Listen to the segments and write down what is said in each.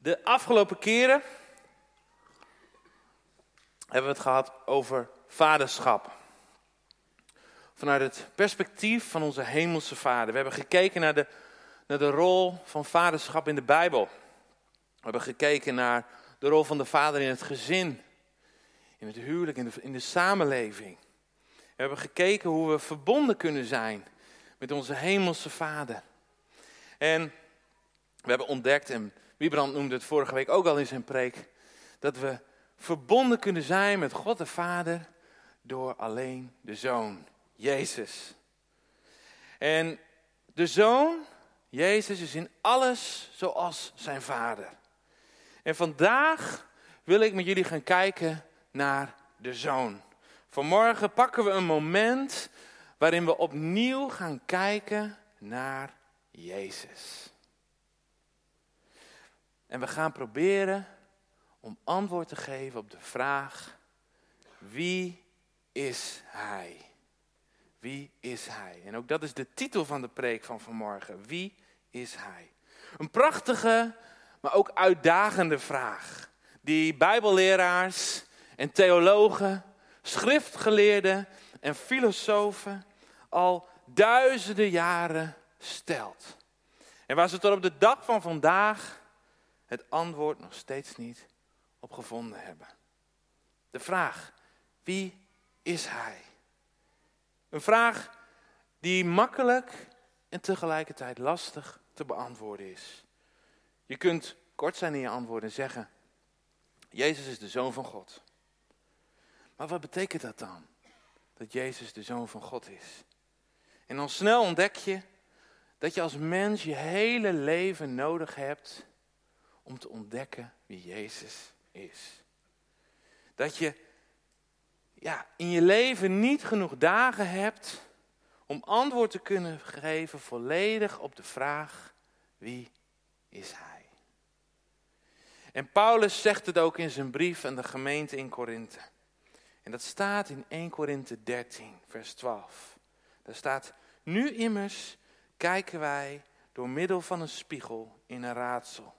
De afgelopen keren hebben we het gehad over vaderschap. Vanuit het perspectief van onze hemelse vader. We hebben gekeken naar de, naar de rol van vaderschap in de Bijbel. We hebben gekeken naar de rol van de vader in het gezin, in het huwelijk, in de, in de samenleving. We hebben gekeken hoe we verbonden kunnen zijn met onze hemelse vader. En we hebben ontdekt, en Wiebrand noemde het vorige week ook al in zijn preek, dat we verbonden kunnen zijn met God de Vader door alleen de Zoon, Jezus. En de Zoon, Jezus, is in alles zoals zijn Vader. En vandaag wil ik met jullie gaan kijken naar de Zoon. Vanmorgen pakken we een moment waarin we opnieuw gaan kijken naar Jezus. En we gaan proberen om antwoord te geven op de vraag: wie is Hij? Wie is Hij? En ook dat is de titel van de preek van vanmorgen. Wie is Hij? Een prachtige, maar ook uitdagende vraag. Die Bijbelleraars en theologen, schriftgeleerden en filosofen al duizenden jaren stelt. En waar ze tot op de dag van vandaag het antwoord nog steeds niet op gevonden hebben. De vraag, wie is Hij? Een vraag die makkelijk en tegelijkertijd lastig te beantwoorden is. Je kunt kort zijn in je antwoord en zeggen, Jezus is de Zoon van God. Maar wat betekent dat dan? Dat Jezus de Zoon van God is. En dan snel ontdek je dat je als mens je hele leven nodig hebt om te ontdekken wie Jezus is. Dat je ja, in je leven niet genoeg dagen hebt om antwoord te kunnen geven volledig op de vraag wie is Hij. En Paulus zegt het ook in zijn brief aan de gemeente in Korinthe. En dat staat in 1 Korinthe 13, vers 12. Daar staat, nu immers kijken wij door middel van een spiegel in een raadsel.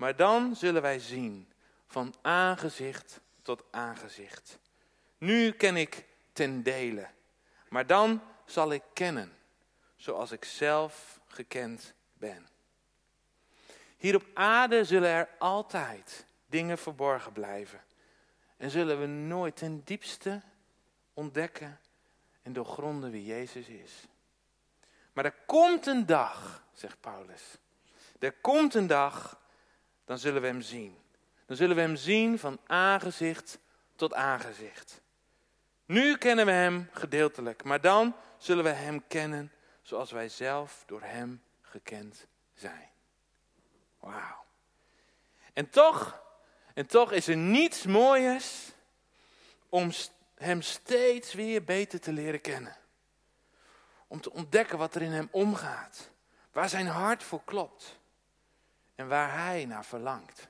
Maar dan zullen wij zien van aangezicht tot aangezicht. Nu ken ik ten dele, maar dan zal ik kennen, zoals ik zelf gekend ben. Hier op aarde zullen er altijd dingen verborgen blijven. En zullen we nooit ten diepste ontdekken en doorgronden wie Jezus is. Maar er komt een dag, zegt Paulus. Er komt een dag, dan zullen we hem zien. Dan zullen we hem zien van aangezicht tot aangezicht. Nu kennen we hem gedeeltelijk, maar dan zullen we hem kennen zoals wij zelf door hem gekend zijn. Wauw. En toch, en toch is er niets mooiers om hem steeds weer beter te leren kennen. Om te ontdekken wat er in hem omgaat. Waar zijn hart voor klopt. En waar hij naar verlangt.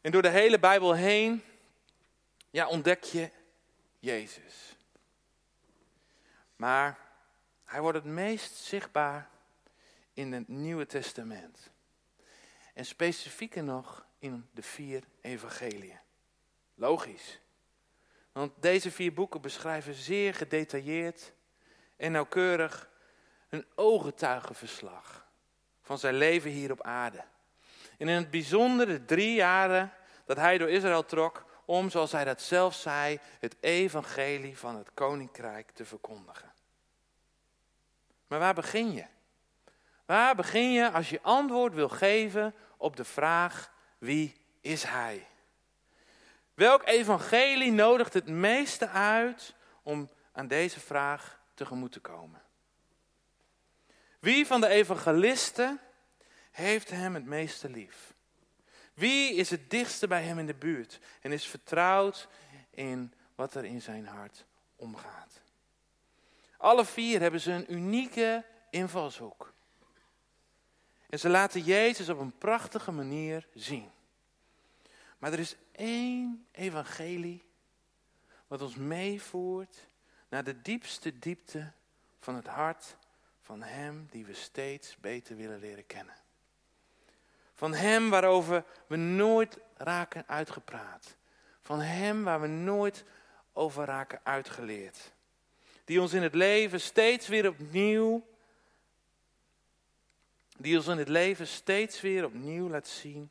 En door de hele Bijbel heen ja, ontdek je Jezus. Maar hij wordt het meest zichtbaar in het Nieuwe Testament. En specifieker nog in de vier evangeliën. Logisch. Want deze vier boeken beschrijven zeer gedetailleerd en nauwkeurig een ooggetuigenverslag van zijn leven hier op aarde. En in het bijzonder de drie jaren dat hij door Israël trok om, zoals hij dat zelf zei, het evangelie van het koninkrijk te verkondigen. Maar waar begin je? Waar begin je als je antwoord wil geven op de vraag wie is hij? Welk evangelie nodigt het meeste uit om aan deze vraag tegemoet te komen? Wie van de evangelisten heeft hem het meeste lief? Wie is het dichtste bij hem in de buurt en is vertrouwd in wat er in zijn hart omgaat? Alle vier hebben ze een unieke invalshoek. En ze laten Jezus op een prachtige manier zien. Maar er is één evangelie wat ons meevoert naar de diepste diepte van het hart van Hem die we steeds beter willen leren kennen. Van Hem waarover we nooit raken uitgepraat. Van Hem waar we nooit over raken uitgeleerd. Die ons in het leven steeds weer opnieuw, die ons in het leven steeds weer opnieuw laat zien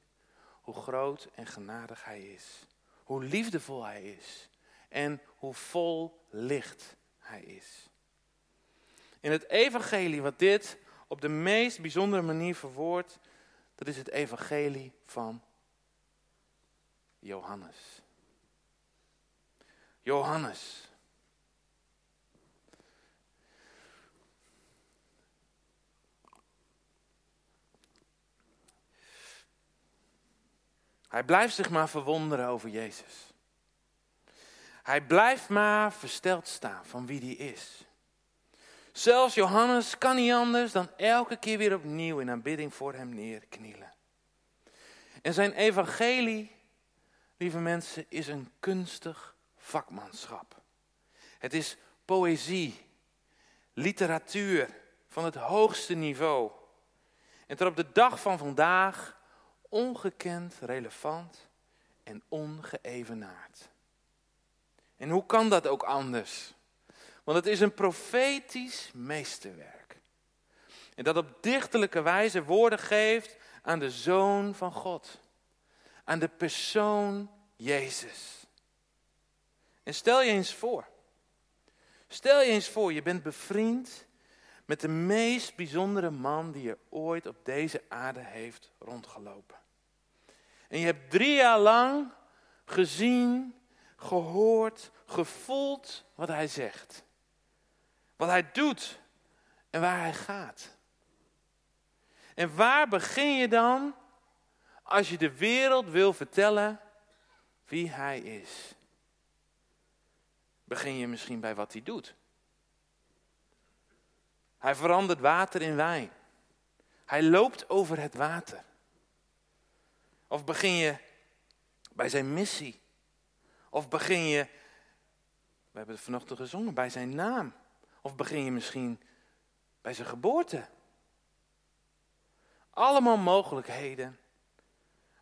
hoe groot en genadig Hij is. Hoe liefdevol Hij is. En hoe vol licht Hij is. In het evangelie wat dit op de meest bijzondere manier verwoordt, dat is het evangelie van Johannes. Johannes. Hij blijft zich maar verwonderen over Jezus. Hij blijft maar versteld staan van wie hij is. Zelfs Johannes kan niet anders dan elke keer weer opnieuw in aanbidding voor hem neerknielen. En zijn evangelie, lieve mensen, is een kunstig vakmanschap. Het is poëzie, literatuur van het hoogste niveau. En tot op de dag van vandaag ongekend relevant en ongeëvenaard. En hoe kan dat ook anders? Want het is een profetisch meesterwerk. En dat op dichterlijke wijze woorden geeft aan de Zoon van God. Aan de persoon Jezus. En stel je eens voor. Stel je eens voor, je bent bevriend met de meest bijzondere man die er ooit op deze aarde heeft rondgelopen. En je hebt drie jaar lang gezien, gehoord, gevoeld wat hij zegt. Wat hij doet en waar hij gaat. En waar begin je dan als je de wereld wil vertellen wie hij is? Begin je misschien bij wat hij doet. Hij verandert water in wijn. Hij loopt over het water. Of begin je bij zijn missie? Of begin je, we hebben het vanochtend gezongen, bij zijn naam? Of begin je misschien bij zijn geboorte? Allemaal mogelijkheden.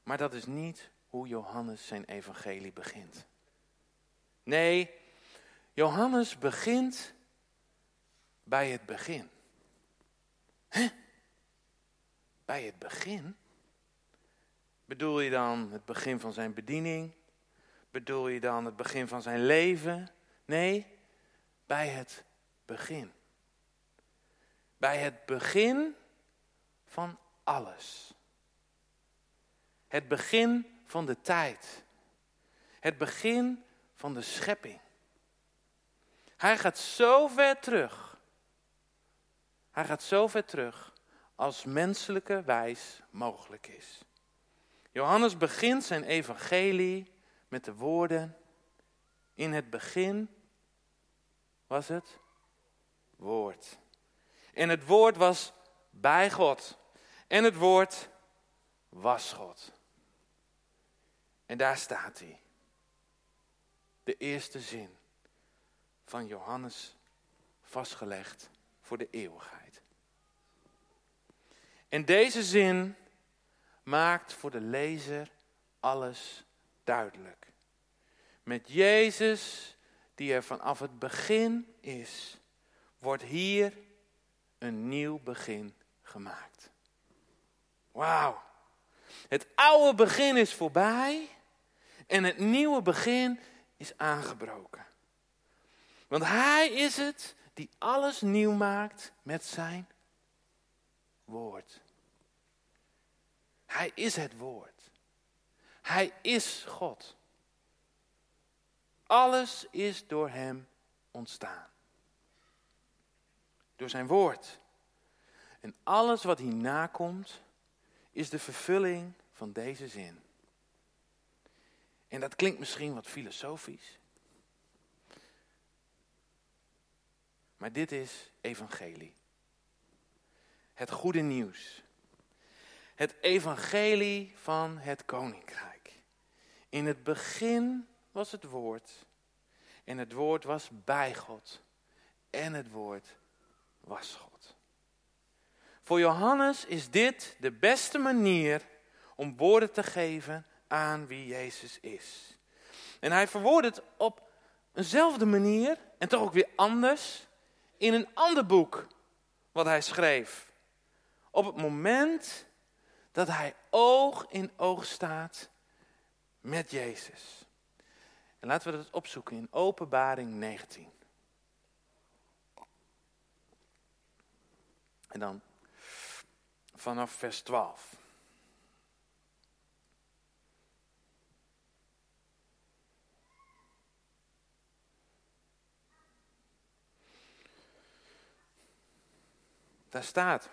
Maar dat is niet hoe Johannes zijn evangelie begint. Nee, Johannes begint bij het begin. Bij het begin? Bedoel je dan het begin van zijn bediening? Bedoel je dan het begin van zijn leven? Nee, bij het begin. Bij het begin van alles. Het begin van de tijd. Het begin van de schepping. Hij gaat zo ver terug. Hij gaat zo ver terug als menselijke wijs mogelijk is. Johannes begint zijn evangelie met de woorden: In het begin was het woord. En het woord was bij God. En het woord was God. En daar staat hij. De eerste zin van Johannes vastgelegd voor de eeuwigheid. En deze zin maakt voor de lezer alles duidelijk. Met Jezus, die er vanaf het begin is, wordt hier een nieuw begin gemaakt. Wauw. Het oude begin is voorbij en het nieuwe begin is aangebroken. Want Hij is het die alles nieuw maakt met zijn woord. Hij is het woord. Hij is God. Alles is door Hem ontstaan. Door zijn woord. En alles wat hierna komt, is de vervulling van deze zin. En dat klinkt misschien wat filosofisch. Maar dit is evangelie. Het goede nieuws. Het evangelie van het koninkrijk. In het begin was het woord. En het woord was bij God. En het woord was God. Voor Johannes is dit de beste manier om woorden te geven aan wie Jezus is. En hij verwoordt het op eenzelfde manier en toch ook weer anders in een ander boek wat hij schreef. Op het moment dat hij oog in oog staat met Jezus. En laten we dat opzoeken in Openbaring 19. En dan vanaf vers 12. Daar staat.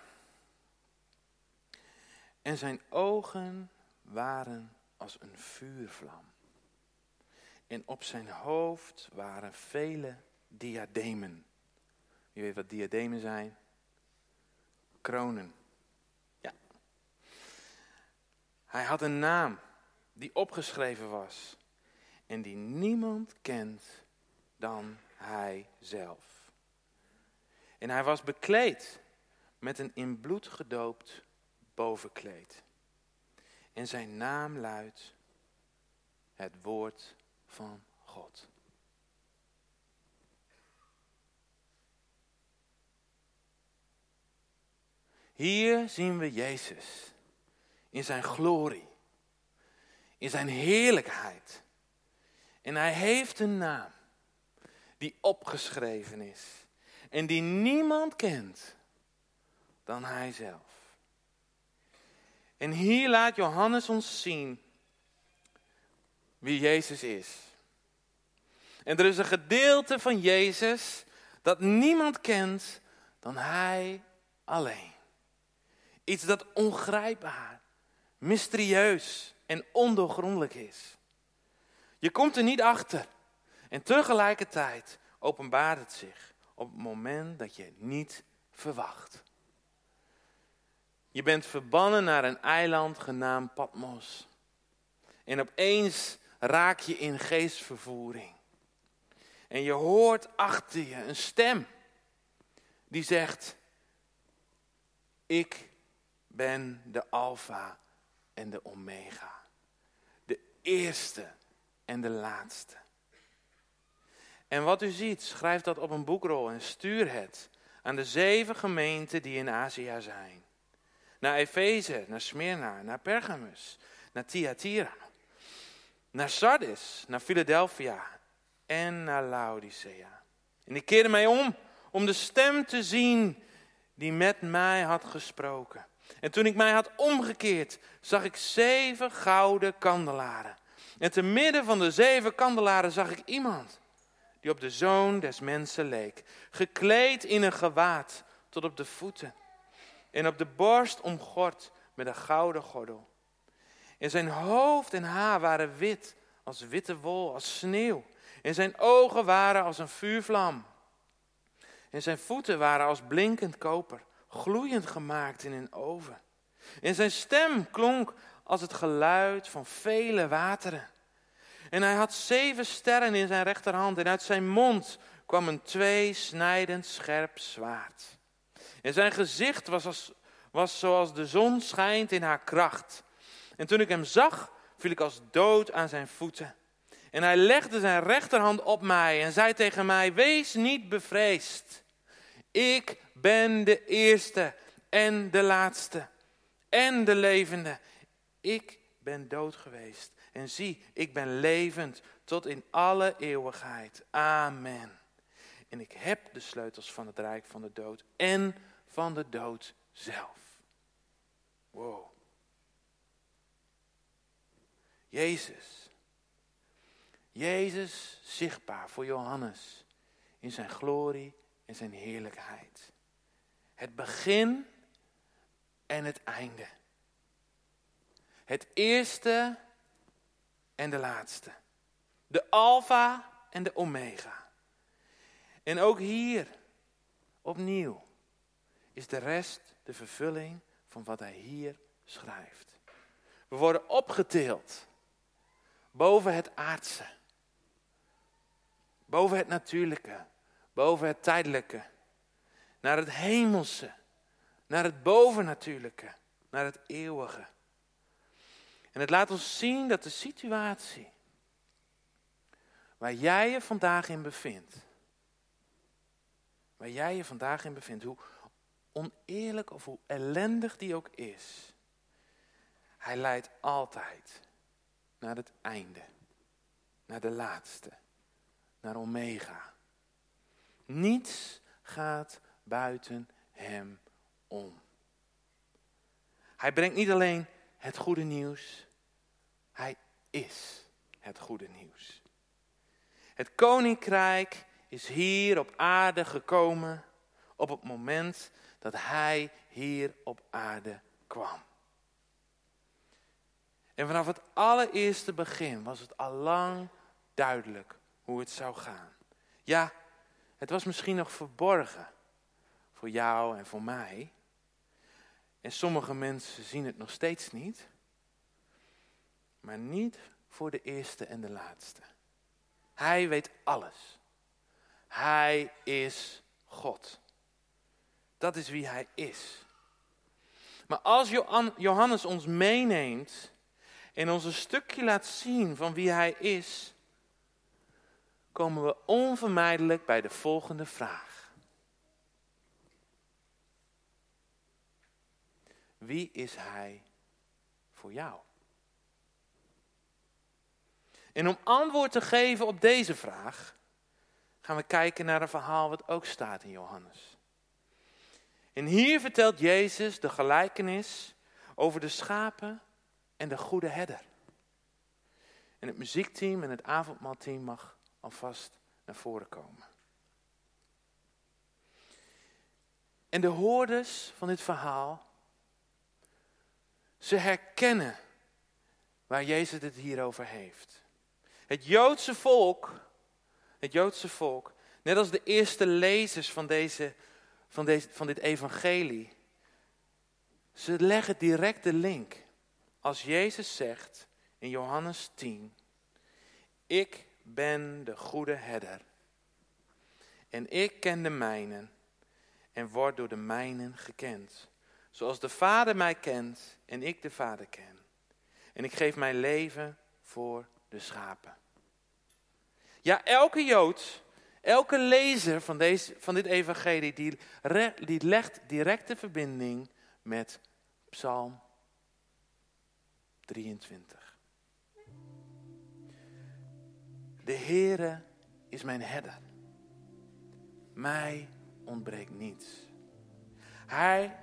En zijn ogen waren als een vuurvlam. En op zijn hoofd waren vele diademen. Je weet wat diademen zijn? Kronen. Ja. Hij had een naam die opgeschreven was en die niemand kent dan hij zelf. En hij was bekleed met een in bloed gedoopt bovenkleed. En zijn naam luidt het woord van God. Hier zien we Jezus in zijn glorie, in zijn heerlijkheid. En hij heeft een naam die opgeschreven is en die niemand kent dan hij zelf. En hier laat Johannes ons zien wie Jezus is. En er is een gedeelte van Jezus dat niemand kent dan Hij alleen. Iets dat ongrijpbaar, mysterieus en ondoorgrondelijk is. Je komt er niet achter. En tegelijkertijd openbaart het zich op het moment dat je niet verwacht. Je bent verbannen naar een eiland genaamd Patmos. En opeens raak je in geestvervoering. En je hoort achter je een stem die zegt: Ik ben de Alpha en de Omega. De eerste en de laatste. En wat u ziet, schrijf dat op een boekrol en stuur het aan de zeven gemeenten die in Azië zijn naar Efeze, naar Smyrna, naar Pergamus, naar Thyatira, naar Sardis, naar Philadelphia en naar Laodicea. En ik keerde mij om om de stem te zien die met mij had gesproken. En toen ik mij had omgekeerd, zag ik zeven gouden kandelaren. En te midden van de zeven kandelaren zag ik iemand die op de zoon des mensen leek, gekleed in een gewaad tot op de voeten en op de borst omgord met een gouden gordel. En zijn hoofd en haar waren wit, als witte wol, als sneeuw. En zijn ogen waren als een vuurvlam. En zijn voeten waren als blinkend koper, gloeiend gemaakt in een oven. En zijn stem klonk als het geluid van vele wateren. En hij had zeven sterren in zijn rechterhand en uit zijn mond kwam een tweesnijdend scherp zwaard. En zijn gezicht was, als, was zoals de zon schijnt in haar kracht. En toen ik hem zag, viel ik als dood aan zijn voeten. En hij legde zijn rechterhand op mij en zei tegen mij: Wees niet bevreesd. Ik ben de eerste en de laatste en de levende. Ik ben dood geweest. En zie, ik ben levend tot in alle eeuwigheid. Amen. En ik heb de sleutels van het rijk van de dood en van de dood zelf. Wow. Jezus. Jezus zichtbaar voor Johannes in zijn glorie en zijn heerlijkheid. Het begin en het einde. Het eerste en de laatste. De alfa en de omega. En ook hier opnieuw is de rest de vervulling van wat hij hier schrijft. We worden opgetild boven het aardse, boven het natuurlijke, boven het tijdelijke, naar het hemelse, naar het bovennatuurlijke, naar het eeuwige. En het laat ons zien dat de situatie waar jij je vandaag in bevindt, waar jij je vandaag in bevindt, hoe oneerlijk of hoe ellendig die ook is, hij leidt altijd naar het einde, naar de laatste, naar Omega. Niets gaat buiten hem om. Hij brengt niet alleen het goede nieuws, hij is het goede nieuws. Het koninkrijk is hier op aarde gekomen op het moment dat hij hier op aarde kwam. En vanaf het allereerste begin was het al lang duidelijk hoe het zou gaan. Ja, het was misschien nog verborgen voor jou en voor mij. En sommige mensen zien het nog steeds niet. Maar niet voor de eerste en de laatste. Hij weet alles. Hij is God. Dat is wie hij is. Maar als Johannes ons meeneemt en ons een stukje laat zien van wie hij is, komen we onvermijdelijk bij de volgende vraag. Wie is hij voor jou? En om antwoord te geven op deze vraag, gaan we kijken naar een verhaal wat ook staat in Johannes. En hier vertelt Jezus de gelijkenis over de schapen en de goede herder. En het muziekteam en het avondmaalteam mag alvast naar voren komen. En de hoorders van dit verhaal, ze herkennen waar Jezus het hier over heeft. Het Joodse volk, het Joodse volk, net als de eerste lezers van, deze, van, deze, van dit evangelie, ze leggen direct de link. Als Jezus zegt in Johannes 10, ik ben de goede herder. En ik ken de mijnen en word door de mijnen gekend. Zoals de Vader mij kent en ik de Vader ken. En ik geef mijn leven voor de schapen. Ja, elke Jood, elke lezer van, deze, van dit evangelie, die, die legt directe verbinding met Psalm 23. De Heere is mijn herder. Mij ontbreekt niets. Hij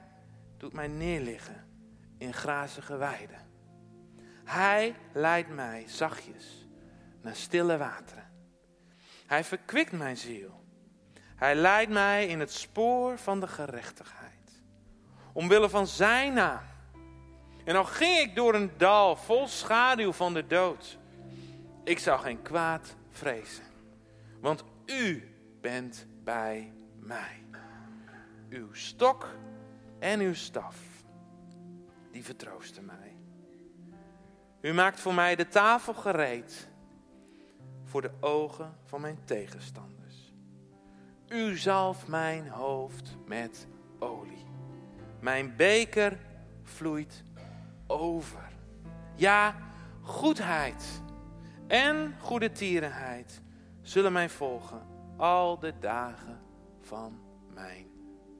doet mij neerliggen in grazige weiden. Hij leidt mij zachtjes naar stille wateren. Hij verkwikt mijn ziel. Hij leidt mij in het spoor van de gerechtigheid. Omwille van zijn naam. En al ging ik door een dal vol schaduw van de dood. Ik zou geen kwaad vrezen. Want u bent bij mij. Uw stok en uw staf, die vertroosten mij. U maakt voor mij de tafel gereed voor de ogen van mijn tegenstanders. U zalft mijn hoofd met olie. Mijn beker vloeit over. Ja, goedheid en goede tierenheid zullen mij volgen al de dagen van mijn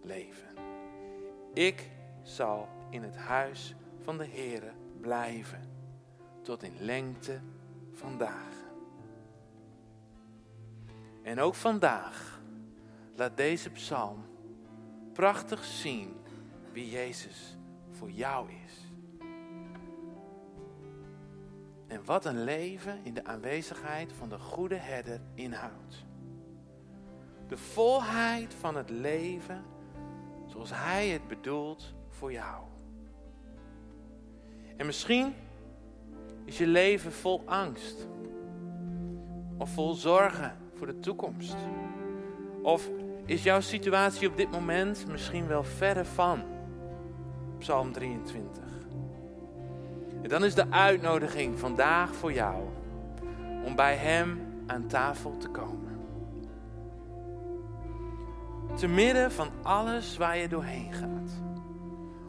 leven. Ik zal in het huis van de Heere blijven tot in lengte van dagen. En ook vandaag laat deze psalm prachtig zien wie Jezus voor jou is. En wat een leven in de aanwezigheid van de goede herder inhoudt. De volheid van het leven zoals Hij het bedoelt voor jou. En misschien is je leven vol angst of vol zorgen voor de toekomst? Of is jouw situatie op dit moment misschien wel verre van Psalm 23? En dan is de uitnodiging vandaag voor jou om bij Hem aan tafel te komen. Te midden van alles waar je doorheen gaat,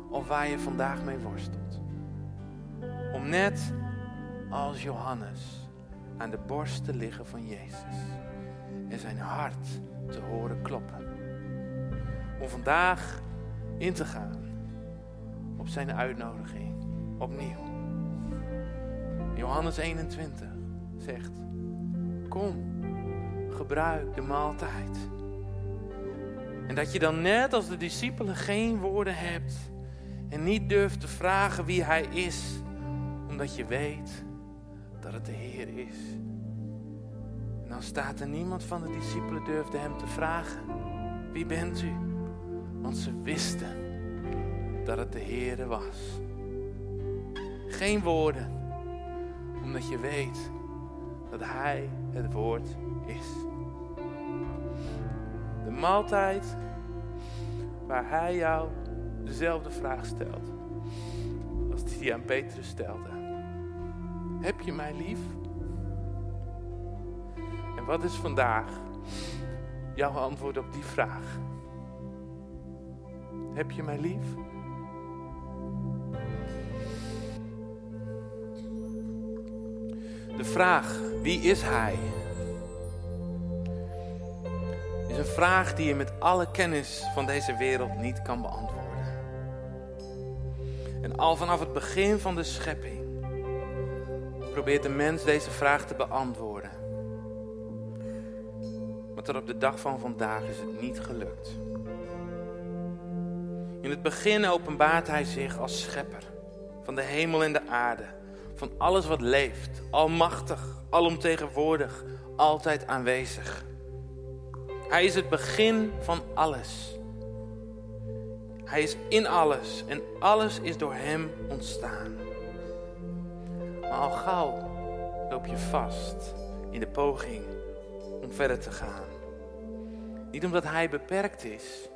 of waar je vandaag mee worstelt. Om net als Johannes aan de borst te liggen van Jezus en zijn hart te horen kloppen. Om vandaag in te gaan op zijn uitnodiging opnieuw. Johannes 21 zegt: Kom, gebruik de maaltijd. En dat je dan net als de discipelen geen woorden hebt en niet durft te vragen wie Hij is, omdat je weet dat het de Heer is. En dan staat er niemand van de discipelen durfde Hem te vragen: Wie bent u? Want ze wisten dat het de Heer was. Geen woorden, omdat je weet dat Hij het woord is. De maaltijd waar Hij jou dezelfde vraag stelt als die aan Petrus stelde. Heb je mij lief? En wat is vandaag jouw antwoord op die vraag? Heb je mij lief? De vraag, wie is Hij? Is een vraag die je met alle kennis van deze wereld niet kan beantwoorden. En al vanaf het begin van de schepping probeert de mens deze vraag te beantwoorden. Maar tot op de dag van vandaag is het niet gelukt. In het begin openbaart hij zich als schepper van de hemel en de aarde, van alles wat leeft, almachtig, alomtegenwoordig, altijd aanwezig. Hij is het begin van alles. Hij is in alles en alles is door Hem ontstaan. Maar al gauw loop je vast in de poging om verder te gaan. Niet omdat Hij beperkt is,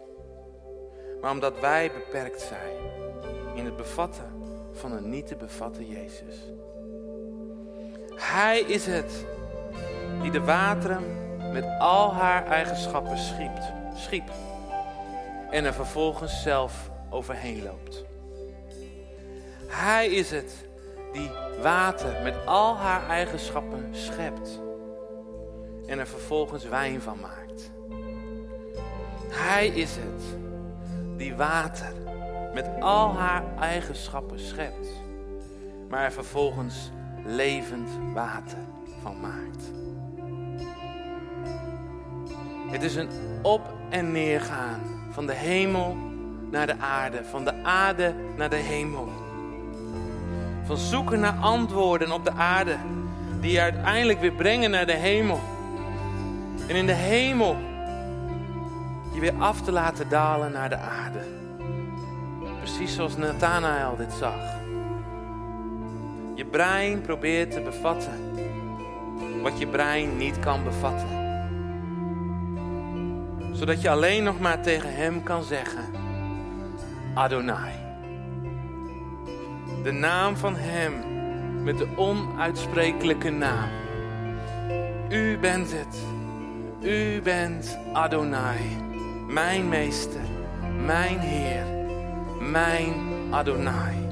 maar omdat wij beperkt zijn in het bevatten van een niet te bevatten Jezus. Hij is het die de wateren met al haar eigenschappen schiep. schiep en er vervolgens zelf overheen loopt. Hij is het die water met al haar eigenschappen schept en er vervolgens wijn van maakt. Hij is het die water met al haar eigenschappen schept, maar er vervolgens levend water van maakt. Het is een op- en neergaan van de hemel naar de aarde, van de aarde naar de hemel. Van zoeken naar antwoorden op de aarde, die je uiteindelijk weer brengen naar de hemel. En in de hemel je weer af te laten dalen naar de aarde. Precies zoals Nathanael dit zag. Je brein probeert te bevatten wat je brein niet kan bevatten zodat je alleen nog maar tegen hem kan zeggen: Adonai. De naam van hem met de onuitsprekelijke naam. U bent het. U bent Adonai, mijn meester, mijn Heer, mijn Adonai.